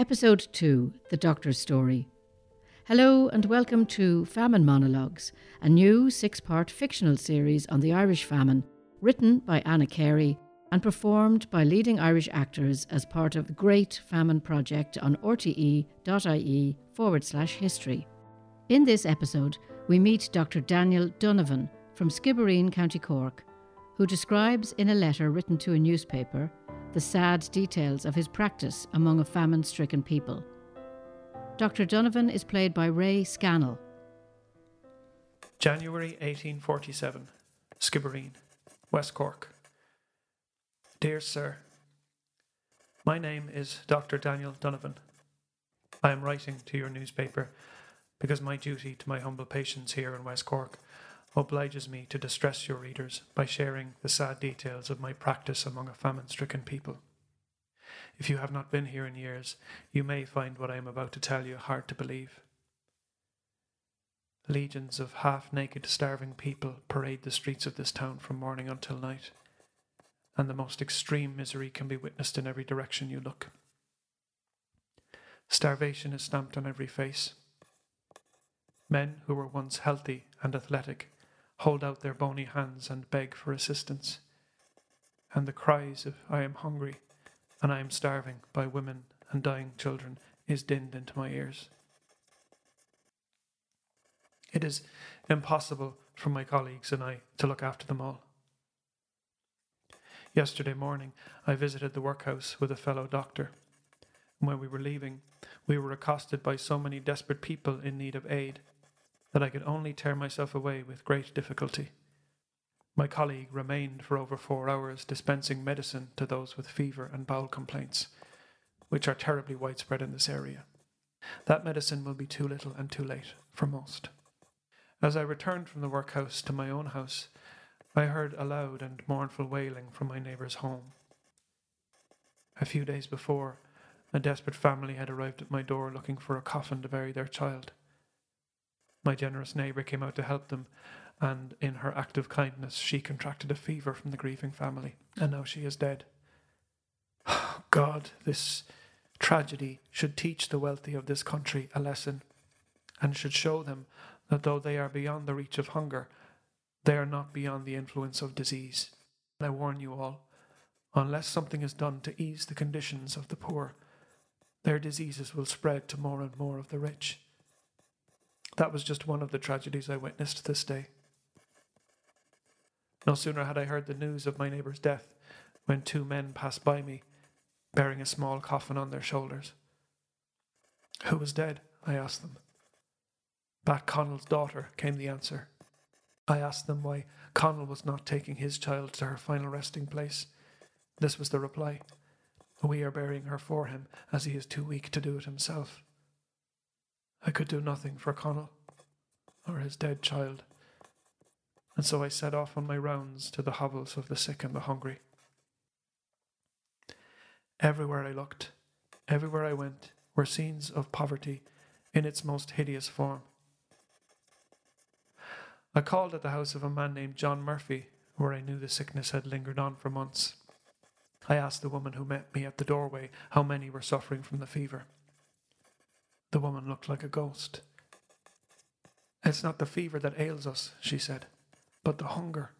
Episode 2 The Doctor's Story. Hello and welcome to Famine Monologues, a new six part fictional series on the Irish famine, written by Anna Carey and performed by leading Irish actors as part of the Great Famine Project on rte.ie forward slash history. In this episode, we meet Dr. Daniel Donovan from Skibbereen, County Cork, who describes in a letter written to a newspaper the sad details of his practice among a famine stricken people. Dr. Donovan is played by Ray Scannell. January 1847, Skibbereen, West Cork. Dear Sir, My name is Dr. Daniel Donovan. I am writing to your newspaper because my duty to my humble patients here in West Cork obliges me to distress your readers by sharing the sad details of my practice among a famine stricken people. If you have not been here in years, you may find what I am about to tell you hard to believe. Legions of half naked, starving people parade the streets of this town from morning until night, and the most extreme misery can be witnessed in every direction you look. Starvation is stamped on every face. Men who were once healthy and athletic hold out their bony hands and beg for assistance. And the cries of I am hungry and I am starving by women and dying children is dinned into my ears. It is impossible for my colleagues and I to look after them all. Yesterday morning, I visited the workhouse with a fellow doctor. And when we were leaving, we were accosted by so many desperate people in need of aid that I could only tear myself away with great difficulty. My colleague remained for over four hours dispensing medicine to those with fever and bowel complaints, which are terribly widespread in this area. That medicine will be too little and too late for most. As I returned from the workhouse to my own house, I heard a loud and mournful wailing from my neighbour's home. A few days before, a desperate family had arrived at my door looking for a coffin to bury their child. My generous neighbour came out to help them, and in her act of kindness, she contracted a fever from the grieving family, and now she is dead. Oh, God, this tragedy should teach the wealthy of this country a lesson, and should show them that though they are beyond the reach of hunger, they are not beyond the influence of disease. I warn you all, unless something is done to ease the conditions of the poor, their diseases will spread to more and more of the rich. That was just one of the tragedies I witnessed this day. No sooner had I heard the news of my neighbour's death when two men passed by me, bearing a small coffin on their shoulders. Who was dead? I asked them. Bat Connell's daughter, came the answer. I asked them why Connell was not taking his child to her final resting place. This was the reply. We are burying her for him, as he is too weak to do it himself. I could do nothing for Connell or his dead child, and so I set off on my rounds to the hovels of the sick and the hungry. Everywhere I looked, everywhere I went, were scenes of poverty in its most hideous form. I called at the house of a man named John Murphy, where I knew the sickness had lingered on for months. I asked the woman who met me at the doorway how many were suffering from the fever. The woman looked like a ghost. It's not the fever that ails us, she said, but the hunger.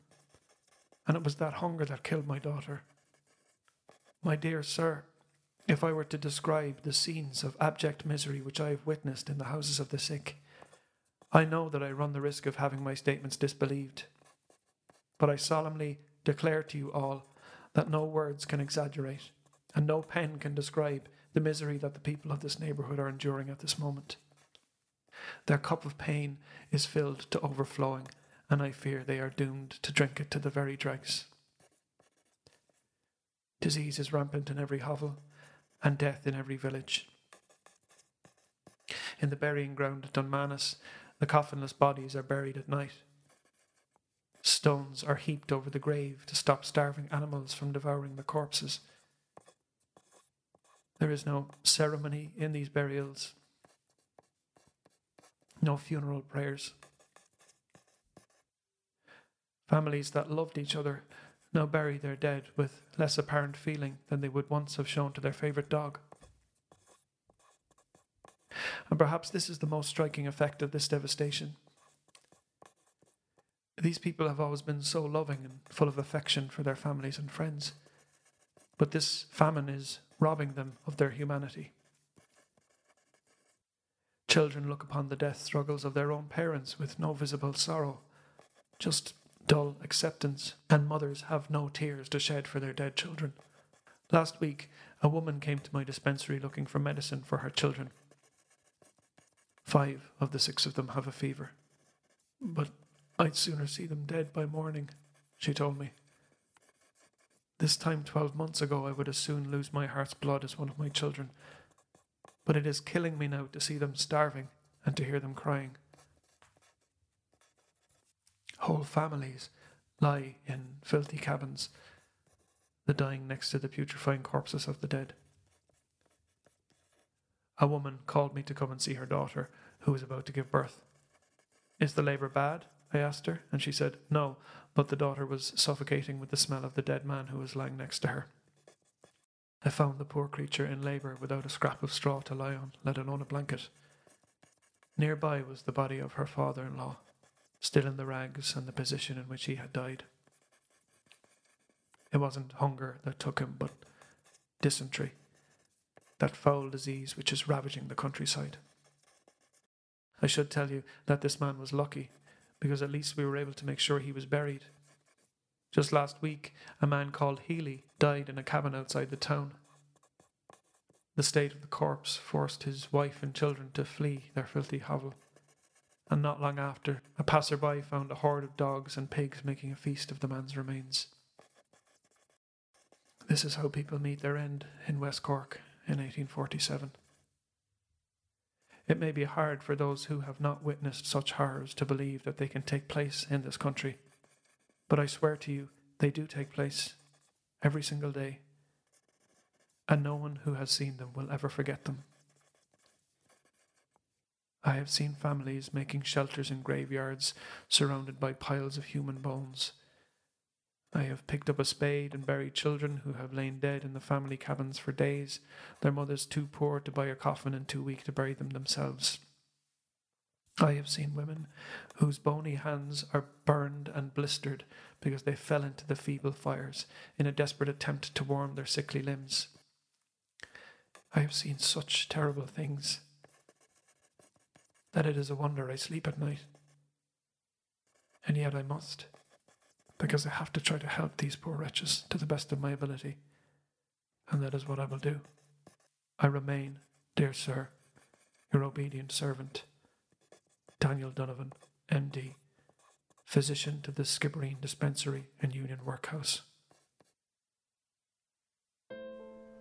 And it was that hunger that killed my daughter. My dear sir, if I were to describe the scenes of abject misery which I have witnessed in the houses of the sick, I know that I run the risk of having my statements disbelieved. But I solemnly declare to you all that no words can exaggerate, and no pen can describe the misery that the people of this neighbourhood are enduring at this moment. Their cup of pain is filled to overflowing, and I fear they are doomed to drink it to the very dregs. Disease is rampant in every hovel, and death in every village. In the burying ground at Dunmanus, the coffinless bodies are buried at night. Stones are heaped over the grave to stop starving animals from devouring the corpses. There is no ceremony in these burials, no funeral prayers. Families that loved each other now bury their dead with less apparent feeling than they would once have shown to their favourite dog. And perhaps this is the most striking effect of this devastation. These people have always been so loving and full of affection for their families and friends. But this famine is robbing them of their humanity. Children look upon the death struggles of their own parents with no visible sorrow, just dull acceptance, and mothers have no tears to shed for their dead children. Last week, a woman came to my dispensary looking for medicine for her children. Five of the six of them have a fever. But I'd sooner see them dead by morning, she told me. This time 12 months ago, I would as soon lose my heart's blood as one of my children. But it is killing me now to see them starving and to hear them crying. Whole families lie in filthy cabins, the dying next to the putrefying corpses of the dead. A woman called me to come and see her daughter, who was about to give birth. Is the labour bad? I asked her, and she said, No, but the daughter was suffocating with the smell of the dead man who was lying next to her. I found the poor creature in labour without a scrap of straw to lie on, let alone a blanket. Nearby was the body of her father in law, still in the rags and the position in which he had died. It wasn't hunger that took him, but dysentery, that foul disease which is ravaging the countryside. I should tell you that this man was lucky, because at least we were able to make sure he was buried. Just last week, a man called Healy died in a cabin outside the town. The state of the corpse forced his wife and children to flee their filthy hovel. And not long after, a passer-by found a horde of dogs and pigs making a feast of the man's remains. This is how people meet their end in West Cork in 1847. It may be hard for those who have not witnessed such horrors to believe that they can take place in this country, but I swear to you, they do take place every single day, and no one who has seen them will ever forget them. I have seen families making shelters in graveyards surrounded by piles of human bones I have picked up a spade and buried children who have lain dead in the family cabins for days, their mothers too poor to buy a coffin and too weak to bury them themselves. I have seen women whose bony hands are burned and blistered because they fell into the feeble fires in a desperate attempt to warm their sickly limbs. I have seen such terrible things that it is a wonder I sleep at night. And yet I must because I have to try to help these poor wretches to the best of my ability. And that is what I will do. I remain, dear sir, your obedient servant, Daniel Donovan, MD, physician to the Skibbereen Dispensary and Union Workhouse.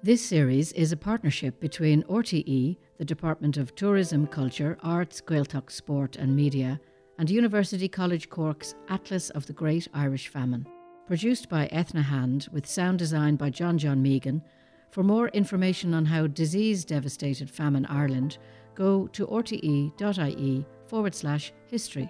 This series is a partnership between RTE, the Department of Tourism, Culture, Arts, Gaeltacht, Sport and Media, and University College Cork's Atlas of the Great Irish Famine, produced by Eithne Hand with sound design by John John Megan. For more information on how disease devastated famine Ireland, go to rte.ie forward slash history.